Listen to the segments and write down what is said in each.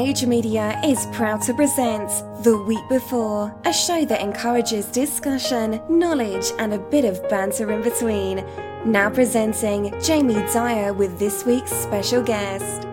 Age Media is proud to present The Week Before, a show that encourages discussion, knowledge, and a bit of banter in between. Now presenting Jamie Dyer with this week's special guest.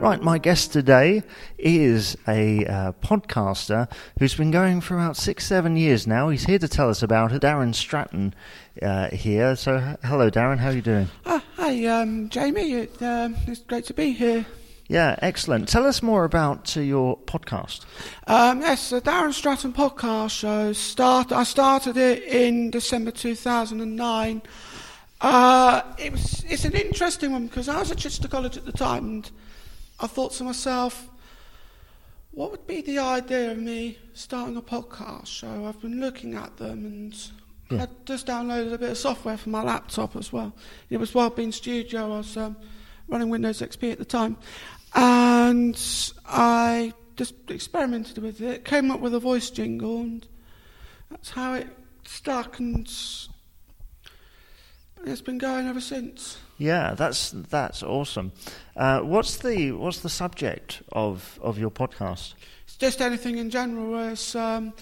Right, my guest today is a uh, podcaster who's been going for about six, seven years now. He's here to tell us about it. Daren Stratton uh, here. So, hello, Daren. How are you doing? Uh, hi, um, Jamie. It, um, it's great to be here. Yeah, excellent. Tell us more about uh, your podcast. Um, yes, the Daren Stratton podcast show. Start. I started it in December 2009. Uh, it was. It's an interesting one because I was at Chichester College at the time, and I thought to myself, what would be the idea of me starting a podcast show? I've been looking at them and. Yeah. I just downloaded a bit of software for my laptop as well. It was while being Studio. I was um, running Windows XP at the time, and I just experimented with it. Came up with a voice jingle, and that's how it stuck. And it's been going ever since. Yeah, that's that's awesome. Uh, what's the what's the subject of of your podcast? It's just anything in general. It's, um,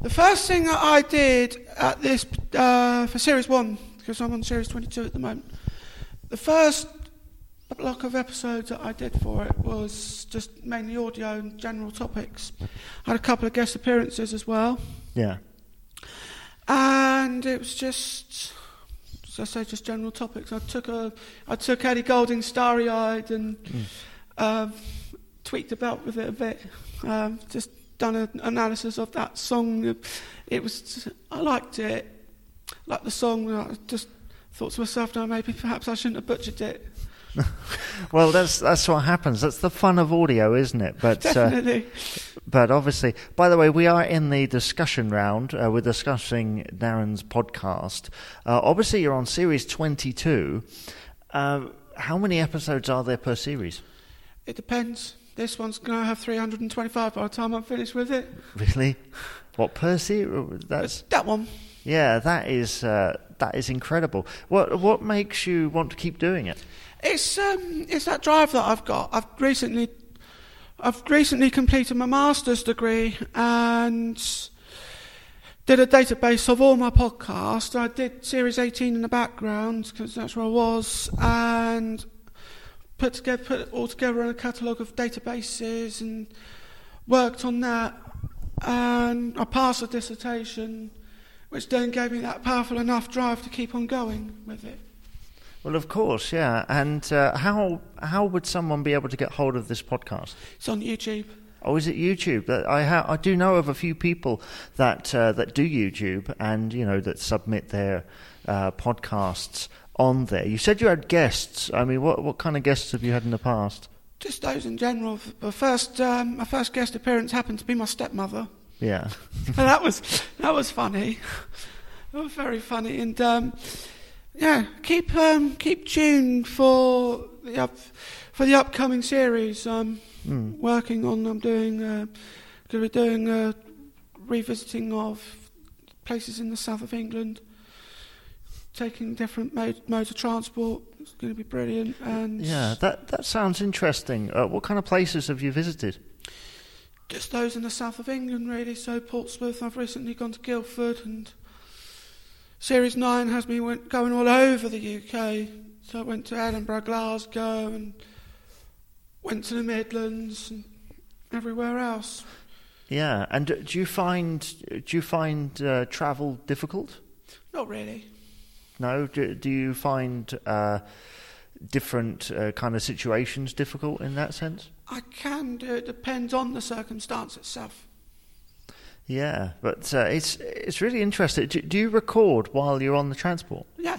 the first thing that I did at this uh, for series one, because I'm on series 22 at the moment. The first block of episodes that I did for it was just mainly audio and general topics. I had a couple of guest appearances as well, Yeah, and it was just. As I say, just general topics. I took a, I took Ellie Goulding starry-eyed and um, tweaked about with it a bit. Um, just done an analysis of that song. It was, I liked it, liked the song. I just thought to myself, now maybe perhaps I shouldn't have butchered it. well, that's that's what happens. That's the fun of audio, isn't it? But uh, but obviously, by the way, we are in the discussion round. Uh, we're discussing Daren's podcast. Uh, obviously, you're on series 22. Uh, how many episodes are there per series? It depends. This one's going to have 325 by the time I'm finished with it. Really? What per series? That's That one. yeah. That is uh, that is incredible. What what makes you want to keep doing it? It's um, it's that drive that I've got. I've recently, I've recently completed my master's degree and did a database of all my podcasts. I did Series 18 in the background because that's where I was, and put together, put it all together in a catalogue of databases and worked on that. And I passed a dissertation, which then gave me that powerful enough drive to keep on going with it. Well, of course, yeah. And uh, how how would someone be able to get hold of this podcast? It's on YouTube. Oh, is it YouTube? I ha- I do know of a few people that uh, that do YouTube and you know that submit their uh, podcasts on there. You said you had guests. I mean, what what kind of guests have you had in the past? Just those in general. The first, um, my first guest appearance happened to be my stepmother, Yeah, and that was that was funny. That was very funny, and um, yeah, keep um, keep tuned for the up, for the upcoming series. I'm Mm. working on. I'm doing uh, going to be doing a revisiting of places in the south of England, taking different mode, modes of transport. It's going to be brilliant, and yeah. That that sounds interesting. Uh, what kind of places have you visited? just those in the south of England, really. So Portsmouth. I've recently gone to Guildford, and Series Nine has me went, going all over the UK. So I went to Edinburgh, Glasgow, and went to the Midlands and everywhere else. Yeah, and do do you find do you find uh, travel difficult? Not really. No, do, do you find uh, different uh, kind of situations difficult in that sense? I can do it. Depends on the circumstance itself. Yeah, but uh, it's it's really interesting. Do, do you record while you're on the transport? Yeah.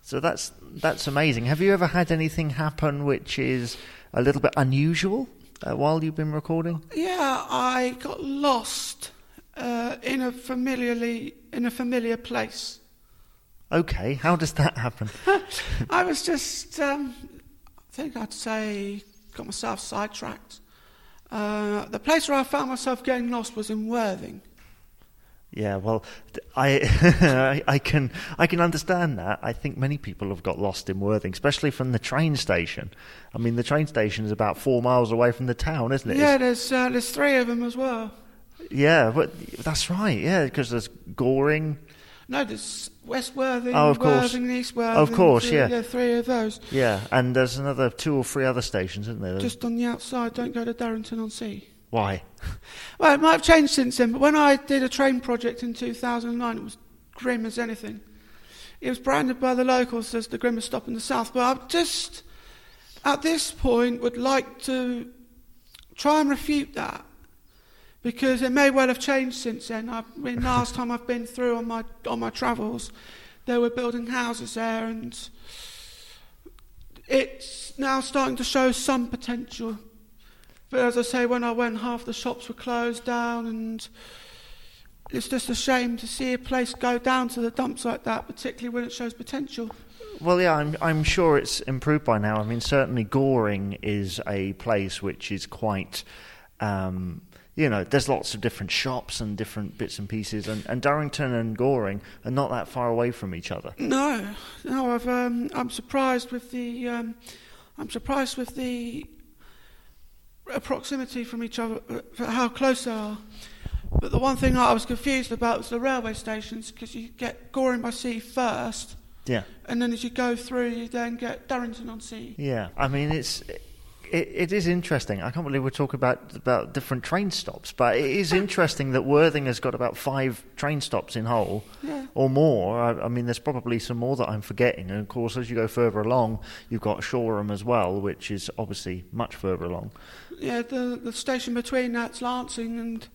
So that's that's amazing. Have you ever had anything happen which is a little bit unusual uh, while you've been recording? Yeah, I got lost uh, in a familiarly in a familiar place. Okay, how does that happen? I was just, um, I think I'd say, got myself sidetracked. Uh, the place where I found myself getting lost was in Worthing. Yeah, well, I, I can I can understand that. I think many people have got lost in Worthing, especially from the train station. I mean, the train station is about four miles away from the town, isn't it? Yeah, there's uh, there's three of them as well. yeah, but that's right. Yeah, because there's Goring. No, there's West Worthing, Oh, of course. Worthing, East Worthing. Of course, three- yeah. yeah, three of those. Yeah, and there's another two or three other stations, isn't there? Just on the outside. Don't go to Durrington on Sea. Why? Well, it might have changed since then, but when I did a train project in 2009, it was grim as anything. It was branded by the locals as the grimmest stop in the south, but I just, at this point, would like to try and refute that. Because it may well have changed since then. I last time I've been through on my on my travels, they were building houses there, and it's now starting to show some potential. But as I say, when I went, half the shops were closed down, and it's just a shame to see a place go down to the dumps like that, particularly when it shows potential. Well, yeah, I'm I'm sure it's improved by now. I mean, certainly Goring is a place which is quite, um, you know, there's lots of different shops and different bits and pieces, and, and Durrington and Goring are not that far away from each other. No, no, I've, um, I'm surprised with the, um, I'm surprised with the proximity from each other, uh, how close they are. But the one thing I was confused about was the railway stations, because you get Goring by Sea first, Yeah, and then as you go through, you then get Durrington on Sea. yeah. I mean, it's. It, it is interesting. I can't believe we're talking about about different train stops, but it is interesting that Worthing has got about five train stops in Hull, Yeah. or more. I, I mean, there's probably some more that I'm forgetting. And of course, as you go further along, you've got Shoreham as well, which is obviously much further along. Yeah, the the station between that's Lancing and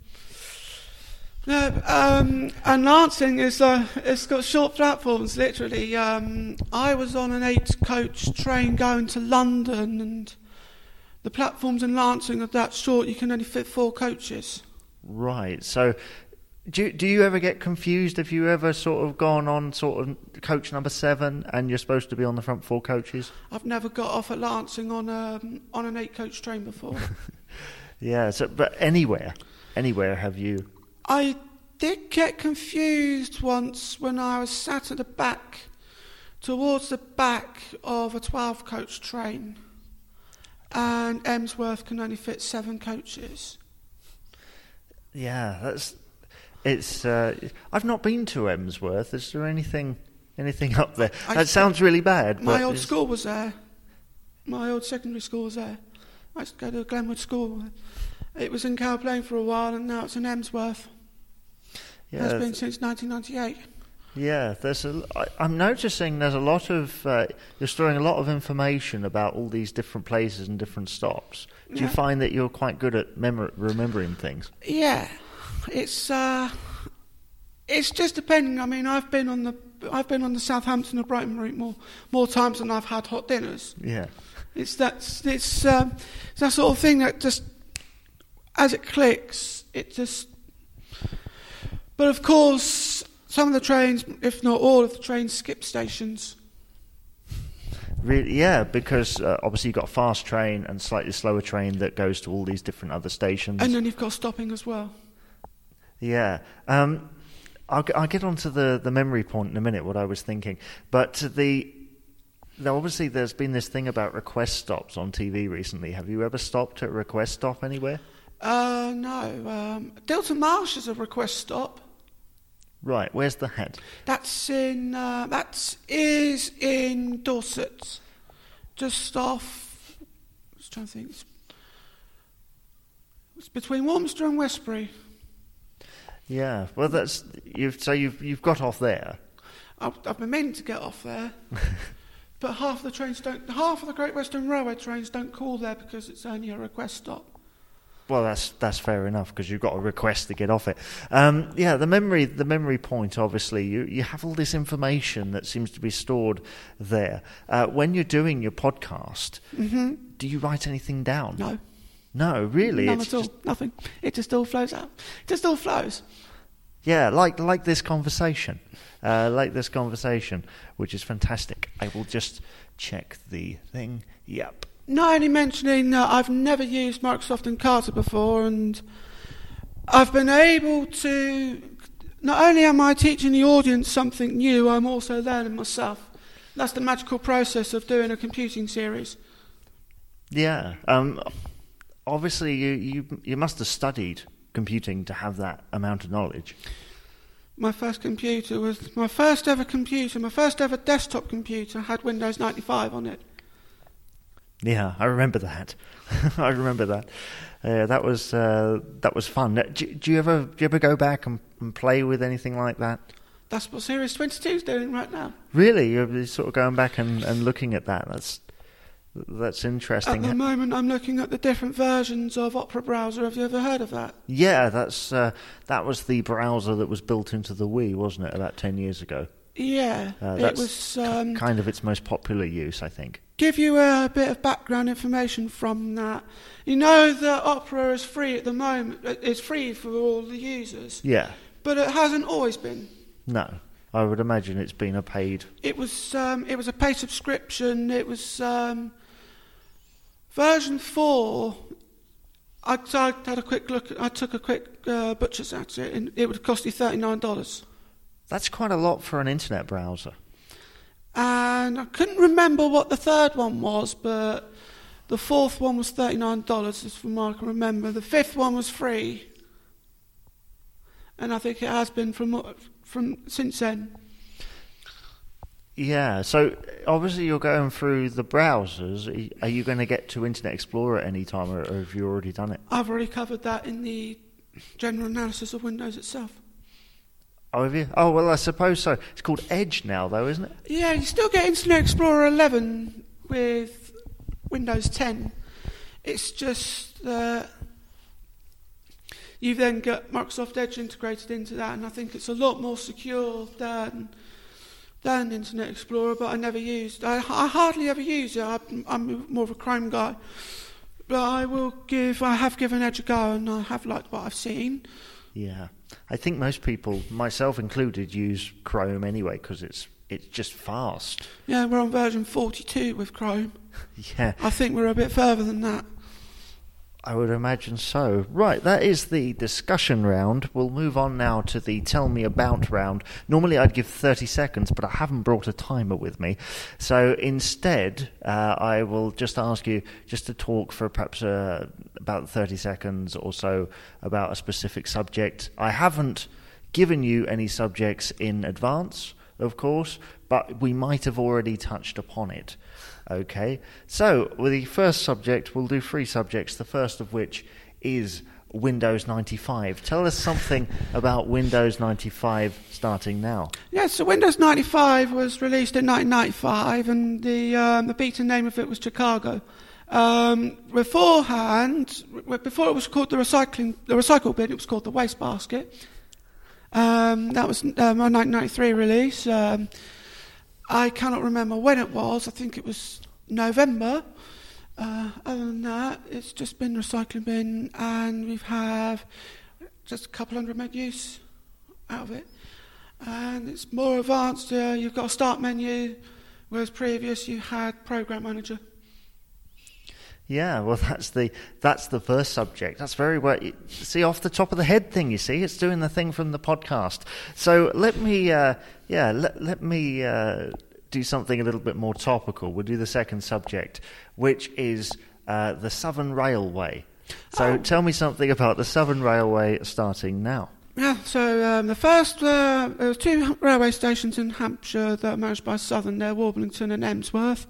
no, um, and Lancing is uh, it's got short platforms. Literally, um, I was on an eight coach train going to London, and the platforms in Lancing are that short. You can only fit four coaches. Right. So, do you- do you ever get confused? Have you ever sort of gone on sort of coach number seven, and you're supposed to be on the front four coaches? I've never got off at Lancing on a on an eight coach train before. Yeah. So, but anywhere, anywhere have you? I did get confused once when I was sat at the back, towards the back of a 12 coach train, and Emsworth can only fit seven coaches. Yeah, that's. It's. Uh, I've not been to Emsworth. Is there anything anything up there? I- that sounds really bad. My old is- school was there. My old secondary school was there. I used to go to Glenwood School. It was in Cowplain for a while, and now it's in Emsworth. Yeah, Has been since 1998. Yeah, there's a. I, I'm noticing there's a lot of. Uh, you're storing a lot of information about all these different places and different stops. Do you find that you're quite good at memor- remembering things? Yeah, it's uh, it's just depending. I mean, I've been on the I've been on the Southampton or Brighton route more more times than I've had hot dinners. Yeah. It's that it's um, it's that sort of thing that just as it clicks, it just. But of course, some of the trains, if not all of the trains, skip stations. Really, yeah, because uh, obviously you've got a fast train and slightly slower train that goes to all these different other stations. And then you've got stopping as well. Yeah. Um, I'll, I'll get onto the, the memory point in a minute, what I was thinking. But the. Now, obviously, there's been this thing about request stops on TV recently. Have you ever stopped at a request stop anywhere? Uh, no, um, Dilton Marsh is a request stop. Right, where's the head? That's in uh, that is in Dorset, just off. I was trying to think. It's, it's between Warminster and Westbury. Yeah, well, that's you've so you've you've got off there. I've, I've been meaning to get off there, but half of the trains don't. Half of the Great Western Railway trains don't call there because it's only a request stop. Well, that's that's fair enough because you've got a request to get off it. Um, yeah, the memory the memory point. Obviously, you you have all this information that seems to be stored there. Uh, when you're doing your podcast, do you write anything down? No, no, really. none it's at all. just- Nothing. It just all flows out. It just all flows. yeah, like like this conversation, uh, like this conversation, which is fantastic. I will just check the thing. Yep. Not only mentioning that I've never used Microsoft Encarta before, and I've been able to not only am I teaching the audience something new, I'm also learning myself. That's the magical process of doing a computing series. Yeah. Um, obviously, you, you you must have studied computing to have that amount of knowledge. My first computer was my first ever computer. My first ever desktop computer had Windows 95 on it. Yeah, I remember that. I remember that. Uh, that was uh, that was fun. Uh, Do, do you ever do you ever go back and, and play with anything like that? That's what Series 22 is doing right now. Really, you're sort of going back and, and looking at that. That's that's interesting. At the moment, I'm looking at the different versions of Opera Browser. Have you ever heard of that? Yeah, that's uh, that was the browser that was built into the Wii, wasn't it? About ten years ago. Yeah, Uh, it was. Um, Kind of its most popular use, I think. Give you a bit of background information from that. You know that Opera is free at the moment. uh, It's free for all the users, Yeah. but it hasn't always been. No, I would imagine it's been a paid. It was um, it was a paid subscription. It was um, version four. I, I had a quick look. I took a quick uh, butcher's at it, and it would cost you thirty nine dollars. That's quite a lot for an internet browser. And I couldn't remember what the third one was, but the fourth one was thirty nine dollars, as from what I can remember. The fifth one was free, and I think it has been from from since then. Yeah, so obviously you're going through the browsers. Are you going to get to Internet Explorer at any time, or have you already done it? I've already covered that in the general analysis of Windows itself. Oh, have you? Oh, well, I suppose so. It's called Edge now, though, isn't it? Yeah, you still get Internet Explorer 11 with Windows 10. It's just uh, that you've then got Microsoft Edge integrated into that, and I think it's a lot more secure than than Internet Explorer. But I never used. I, I hardly ever use it. I, I'm more of a Chrome guy. But I will give. I have given Edge a go, and I have liked what I've seen. Yeah, I think most people, myself included, use Chrome anyway because it's it's just fast. Yeah, we're on version 42 with Chrome. Yeah, I think we're a bit further than that. I would imagine so. Right, that is the discussion round. We'll move on now to the tell me about round. Normally I'd give 30 seconds, but I haven't brought a timer with me. So instead, uh, I will just ask you just to talk for perhaps uh, about 30 seconds or so about a specific subject. I haven't given you any subjects in advance, of course, but we might have already touched upon it. Okay, so with the first subject, we'll do three subjects. The first of which is Windows 95. Tell us something about Windows 95 starting now. Yeah, so Windows 95 was released in 1995, and the um, the beta name of it was Chicago. Um, beforehand, before it was called the recycling the recycle bin, it was called the wastebasket. Um, that was um, a 1993 release. Um, I cannot remember when it was. I think it was November. Uh, other than that, it's just been recycling bin, and we've have just a couple hundred meg use out of it. And it's more advanced. Uh, you've got a start menu, whereas previous you had program manager. Yeah, well, that's the that's the first subject. That's very well. See, off the top of the head thing. You see, it's doing the thing from the podcast. So let me, uh, yeah, let let me uh, do something a little bit more topical. We'll do the second subject, which is uh, the Southern Railway. So Oh. tell me something about the Southern Railway starting now. Yeah, so um, the first, uh, there was two railway stations in Hampshire that are managed by Southern. They're Warblington and Emsworth,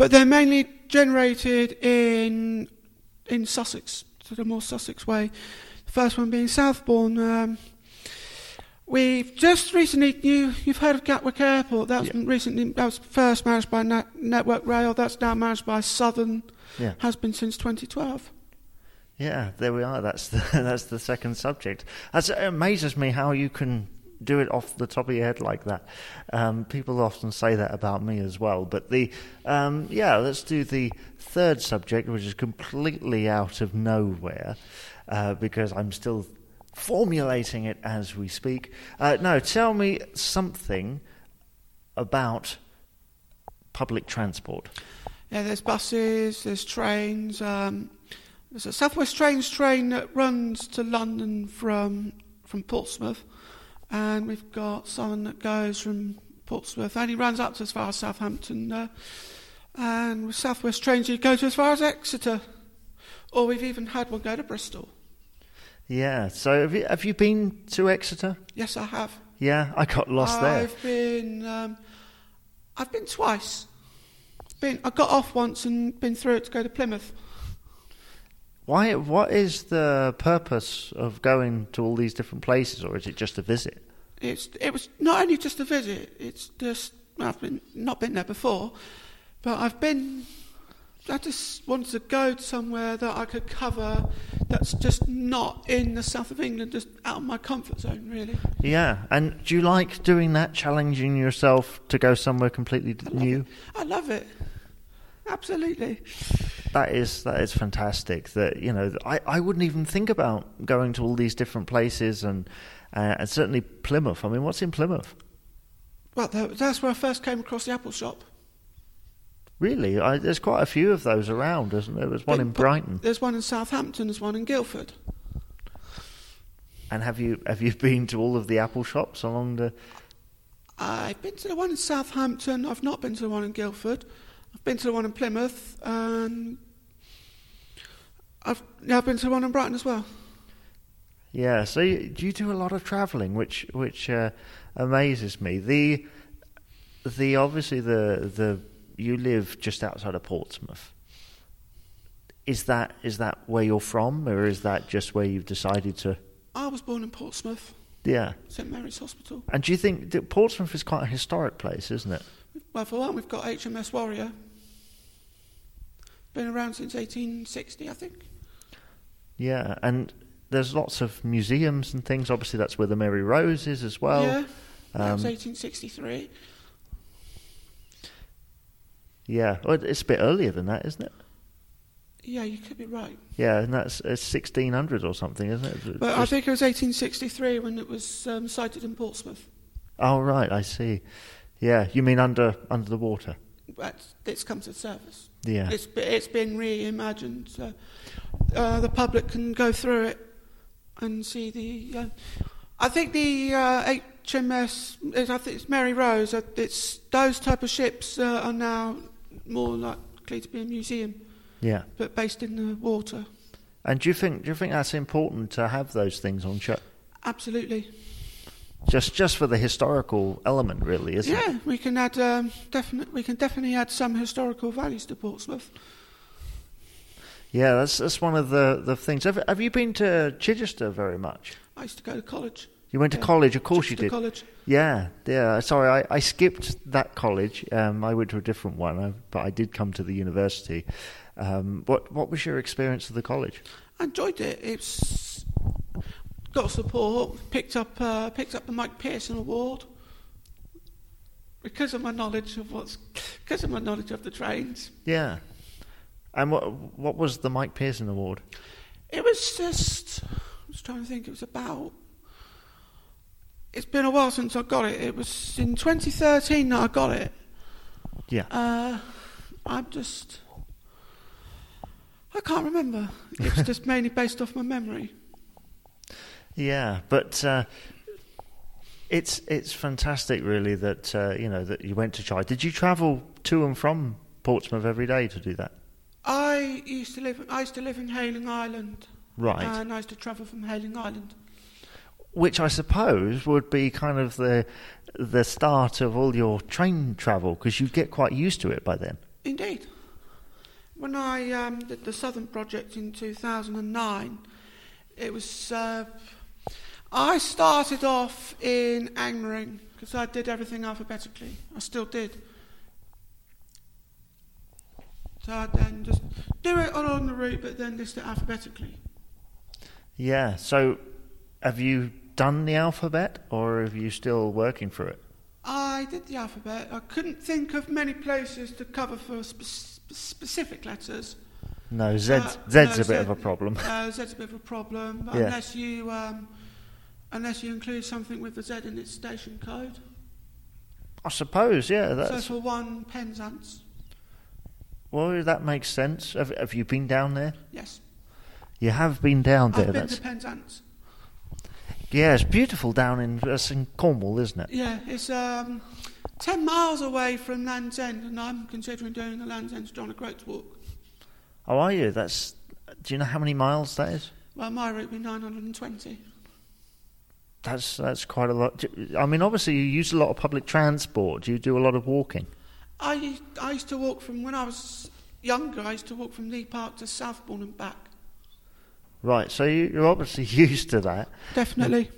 but they're mainly generated in in Sussex, so the more Sussex way. The first one being Southbourne. Um, we've just recently, you you've heard of Gatwick Airport. That's Yeah. recently that was first managed by Net- Network Rail. That's now managed by Southern. Yeah. Has been since 2012. Yeah, there we are. That's the that's the second subject. That's, it amazes me how you can do it off the top of your head like that. Um, people often say that about me as well. But the um, yeah, let's do the third subject, which is completely out of nowhere uh, because I'm still formulating it as we speak. Uh, no, tell me something about public transport. Yeah, there's buses, there's trains. Um, there's a Southwest Trains train that runs to London from from Portsmouth, and we've got someone that goes from Portsmouth and he runs up to as far as Southampton. Uh, and with Southwest Trains, you go to as far as Exeter, or we've even had one go to Bristol. Yeah. So have you have you been to Exeter? Yes, I have. Yeah, I got lost there. I've been, um, I've been twice. Been, I got off once and been through it to go to Plymouth. Why? What is the purpose of going to all these different places, or is it just a visit? It's, it was not only just a visit. It's just I've been not been there before, but I've been. I just wanted to go to somewhere that I could cover that's just not in the south of England, just out of my comfort zone, really. Yeah. And do you like doing that, challenging yourself to go somewhere completely d- new? I love it. Absolutely. That is that is fantastic. That you know, I, I wouldn't even think about going to all these different places, and uh, and certainly Plymouth. I mean, what's in Plymouth? Well, tha- that's where I first came across the Apple shop. Really, I, there's quite a few of those around, isn't there? There's one Big in Brighton. There's one in Southampton. There's one in Guildford. And have you have you been to all of the Apple shops along the? I've been to the one in Southampton. I've not been to the one in Guildford. I've been to the one in Plymouth, and I've yeah, I've been to the one in Brighton as well. Yeah. So you, do you do a lot of travelling, which which uh, amazes me. The the obviously the the you live just outside of Portsmouth. Is that is that where you're from, or is that just where you've decided to? I was born in Portsmouth, Yeah. St Mary's Hospital. And do you think Portsmouth is quite a historic place, isn't it? Well, for one, we've got HMS Warrior. Been around since 1860, I think. Yeah, and there's lots of museums and things. Obviously, that's where the Mary Rose is as well. yeah, that was um, 1863. Yeah, well, it's a bit earlier than that, isn't it? Yeah, you could be right. Yeah, and that's it's 1600 or something, isn't it? But I think it was 1863 when it was um, sighted in Portsmouth. Oh right, I see. Yeah, you mean under under the water? But it's come to the surface. Yeah. It's, it's been reimagined. So uh, the public can go through it and see the. Uh, I think the uh, HMS, is- I think it's Mary Rose. uh, It's those type of ships uh, are now more likely to be a museum, Yeah. but based in the water. And do you think do you think that's important to have those things on show? Absolutely. Just just for the historical element, really, isn't it? Yeah, we can add um, definite. We can definitely add some historical values to Portsmouth. Yeah, that's that's one of the, the things. Have, have you been to Chichester very much? I used to go to college. You went to college, of course you did. College. Yeah, yeah. Sorry, I, I skipped that college. Um, I went to a different one, uh, but I did come to the university. Um, what what was your experience of the college? I enjoyed it. It's got support. Picked up uh, picked up the Mike Pearson Award because of my knowledge of what's because of my knowledge of the trains. Yeah. And what what was the Mike Pearson Award? It was just I was trying to think. It was about. It's been a while since I got it. It was in 2013 that I got it. Yeah. Uh, I'm just. I can't remember. It's just mainly based off my memory. Yeah, but uh, it's it's fantastic, really, that uh, you know that you went to China. Did you travel to and from Portsmouth every day to do that? I used to live. I used to live in Hayling Island. Right. And I used to travel from Hayling Island. Which I suppose would be kind of the the start of all your train travel because you'd get quite used to it by then. Indeed. When I um, did the Southern Project in 2009, it was. Uh, I started off in Angmering because I did everything alphabetically. I still did. So I then just do it along the route, but then list it alphabetically. Yeah. So, have you done the alphabet, or are you still working through it? I did the alphabet. I couldn't think of many places to cover for spe- spe- specific letters. No, Zed's, Uh, Zed's no, a bit Zed- of a problem. Uh, Z's a bit of a problem Yeah. unless you um, unless you include something with the Z in its station code. I suppose, yeah. So That's for one, Penzance. well, that makes sense. Have, have you been down there? Yes, You have been down there. I've been That's to Penzance. Yeah, it's beautiful down in, that's in Cornwall, isn't it? Yeah, it's um, 10 miles away from Land's End, and I'm considering doing the Land's End to John O'Groats walk. Oh, are you? That's. Do you know how many miles that is? Well, my route would be 920. That's that's quite a lot. I mean, obviously you use a lot of public transport. Do you do a lot of walking? I used, I used to walk from, when I was younger, I used to walk from Leigh Park to Southbourne and back. Right. So you, you're obviously used to that. Definitely.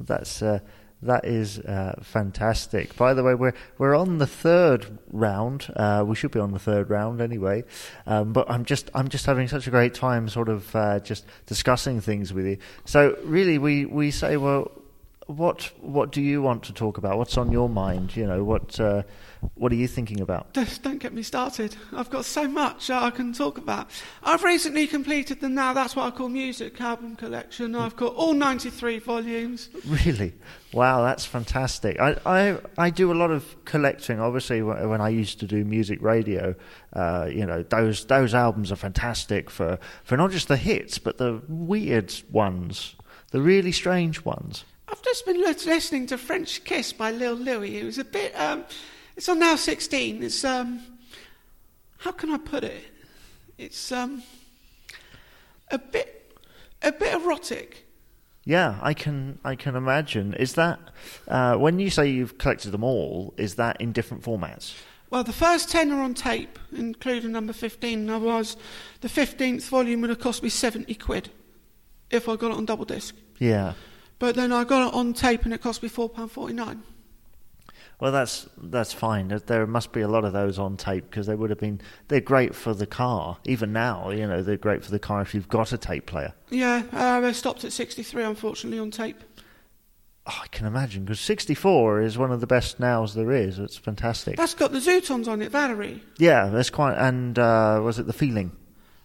That's uh, that is uh, fantastic. By the way, we're we're on the third round. Uh, we should be on the third round anyway. Um, but I'm just I'm just having such a great time, sort of uh, just discussing things with you. So really, we we say, well, what what do you want to talk about? What's on your mind? You know, what uh, what are you thinking about? Just don't get me started. I've got so much I can talk about. I've recently completed the Now That's What I Call Music album collection. I've got all 93 volumes. Really? Wow, that's fantastic. I, I, I do a lot of collecting. Obviously, when I used to do music radio, uh, you know, those those albums are fantastic for, for not just the hits, but the weird ones, the really strange ones. I've just been listening to French Kiss by Lil Louis. It was a bit. Um, it's on Now 16. It's. Um, how can I put it? It's um, a bit. a bit erotic. Yeah, I can I can imagine. Is that uh, when you say you've collected them all? Is that in different formats? Well, the first 10 are on tape, including number 15. Otherwise, the 15th volume would have cost me 70 quid if I got it on double disc. Yeah. But then I got it on tape and it cost me £4.49. Well, that's that's fine. There- must be a lot of those on tape because they would have been. They're great for the car. Even now, you know, they're great for the car if you've got a tape player. Yeah, uh, they stopped at 63, unfortunately, on tape. Oh, I can imagine because 64 is one of the best nows there is. It's fantastic. That's got the Zutons on it, Valerie. yeah, that's quite. And uh, was it the feeling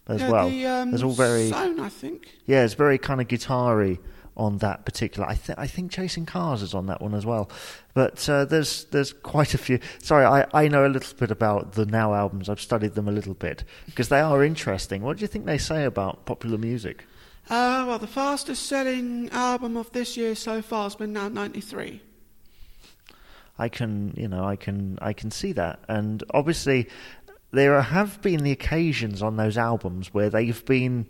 as yeah, well? The, um, There's all very. Zone, I think. Yeah, it's very kind of guitar-y on that particular. I think I think Chasing Cars is on that one as well. But uh, there's there's quite a few. Sorry, I, I know a little bit about the Now albums. I've studied them a little bit because they are interesting. What do you think they say about popular music? Uh, well, the fastest selling album of this year so far has been Now 93. I can, you know, I can, I can see that, and obviously, there have been the occasions on those albums where they've been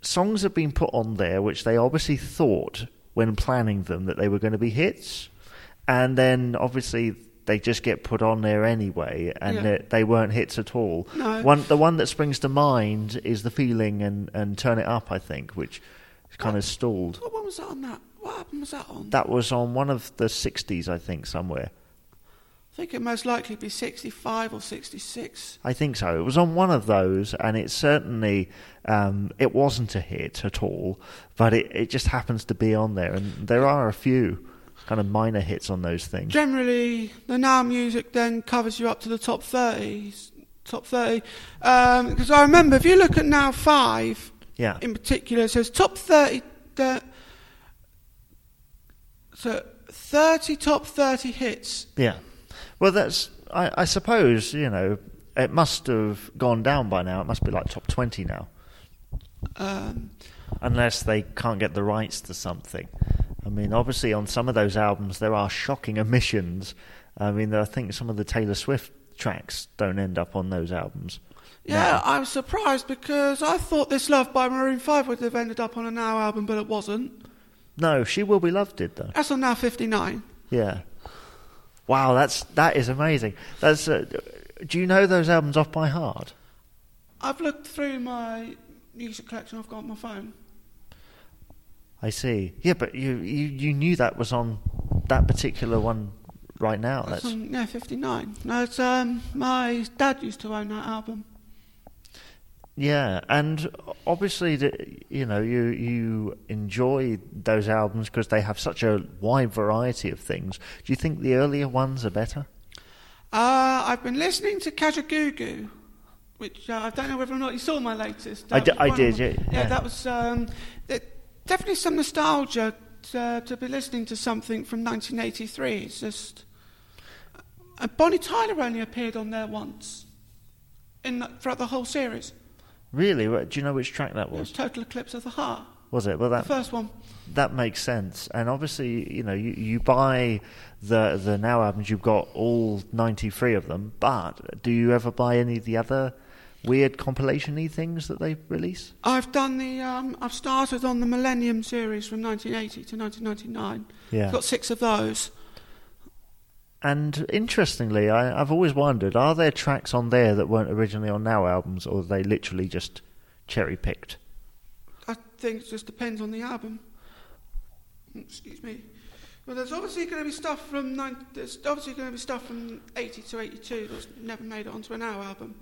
songs have been put on there which they obviously thought when planning them that they were going to be hits, and then obviously they just get put on there anyway, and Yeah. they, they weren't hits at all. No. One, the one that springs to mind is the feeling and and turn it up, I think, which kind of stalled. What one was that on that? What album was that on? That was on one of the '60s, I think, somewhere. I think it most likely be 65 or 66. I think so. It was on one of those, and it certainly um, it wasn't a hit at all, but it, it just happens to be on there, and there are a few kind of minor hits on those things. Generally, the Now music then covers you up to the top 30. Top 30. Because I remember, if you look at Now 5 Yeah, in particular, it says top 30. The, so 30 top 30 hits. yeah. Well, that's I, I suppose you know it must have gone down by now. It must be like top twenty now, Um, unless they can't get the rights to something. I mean, obviously, on some of those albums, there are shocking omissions. I mean, I think some of the Taylor Swift tracks don't end up on those albums. yeah, I'm surprised because I thought This Love by Maroon 5 would have ended up on a Now album, but it wasn't. No, She Will Be Loved did though. That's on Now 59. Yeah. Wow, that's that is amazing. That's. Uh, do you know those albums off by heart? I've looked through my music collection I've got on my phone. I see. Yeah, but you you, you knew that was on that particular one right now. That's That's on, yeah, 59. No, it's, um, my dad used to own that album. Yeah, and obviously, the, you know, you you enjoy those albums because they have such a wide variety of things. Do you think the earlier ones are better? Uh, I've been listening to Kajagoogoo, which uh, I don't know whether or not you saw my latest. I was I did, yeah, Yeah, that was um, it, definitely some nostalgia to, to be listening to something from 1983. It's just. Uh, Bonnie Tyler only appeared on there once in the, throughout the whole series. Really? Do you know which track that It was? Total Eclipse of the Heart. Was it? Well, The that first one. that makes sense. And obviously, you know, you, you buy the the now albums. You've got all ninety three of them. But do you ever buy any of the other weird compilation-y things that they release? I've done the. Um, I've started on the Millennium series from 1980 to 1999. Yeah. Got six of those. And interestingly, I, I've always wondered: are there tracks on there that weren't originally on now albums, or are they literally just cherry picked? I think it just depends on the album. Excuse me. Well, there's obviously going to be stuff from nine, there's obviously going to be stuff from 80 to 82 that's never made it onto a Now album.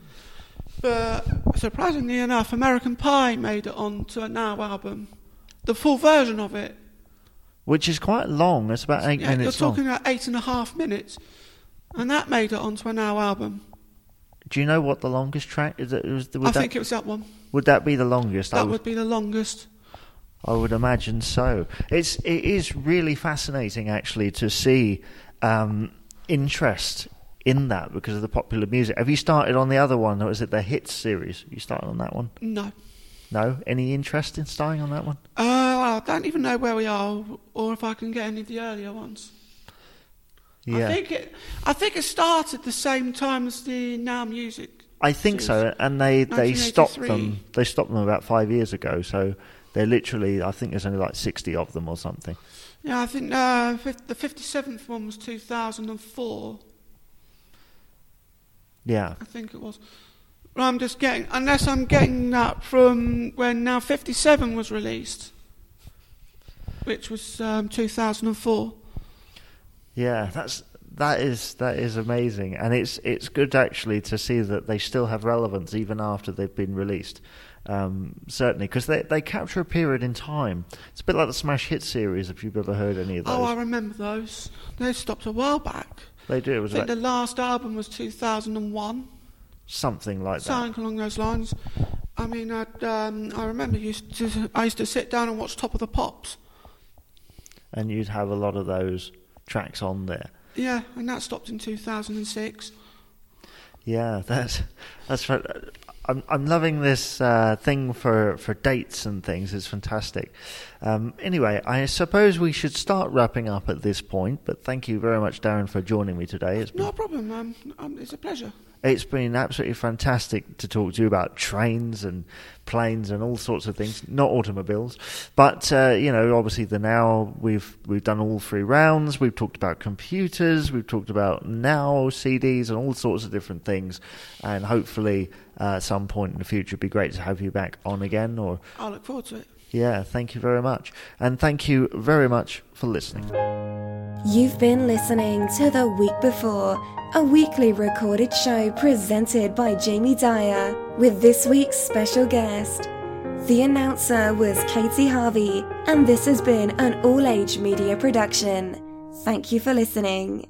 But surprisingly enough, American Pie made it onto a Now album. The full version of it. Which is quite long. It's about eight Yeah, you're minutes long. talking about eight and a half minutes. And that made it onto an Now album. Do you know what the longest track is? It was, I that, think it was that one. would that be the longest? That would- would be the longest. I would imagine so. It's it is really fascinating actually to see um, interest in that because of the popular music. Have you started on the other one, or is it the hits series? You started on that one? No. No. Any interest in starting on that one? Uh, well, I don't even know where we are, or if I can get any of the earlier ones. Yeah. I think it. I think it started the same time as the Now Music. I think so, and they they stopped them. They stopped them about five years ago. So they're literally. I think there's only like sixty of them or something. Yeah, I think uh, the fifty-seventh one was two thousand and four. Yeah. I think it was. Well, I'm just getting, unless I'm getting that from when Now fifty-seven was released, which was um, two thousand and four. Yeah, that's that is that is amazing, and it's it's good actually to see that they still have relevance even after they've been released. Um, certainly, because they they capture a period in time. It's a bit like the Smash Hit series. If you've ever heard any of those, Oh, I remember those. They stopped a while back. they do. It I was think about the last album was two thousand and one. Something like that. something along those lines. I mean, I'd, um, I remember used to, I used to sit down and watch Top of the Pops. and you'd have a lot of those tracks on there. Yeah, and that stopped in 2006. Yeah, that's that's right. I'm I'm loving this uh, thing for, for dates and things. It's fantastic. Um, anyway, I suppose we should start wrapping up at this point. But thank you very much, Daren, for joining me today. It's No problem, um, um, it's a pleasure. It's been absolutely fantastic to talk to you about trains and planes and all sorts of things, not automobiles. But uh, you know, obviously, the now we've we've done all three rounds. We've talked about computers. We've talked about now CDs and all sorts of different things. And hopefully, uh, at some point in the future, it'd be great to have you back on again. Or I look forward to it. Yeah, thank you very much, and thank you very much for listening. You've been listening to The Week Before, a weekly recorded show presented by Jamie Dyer, with this week's special guest. The announcer was Katie Harvey, and this has been an all age media production. Thank you for listening.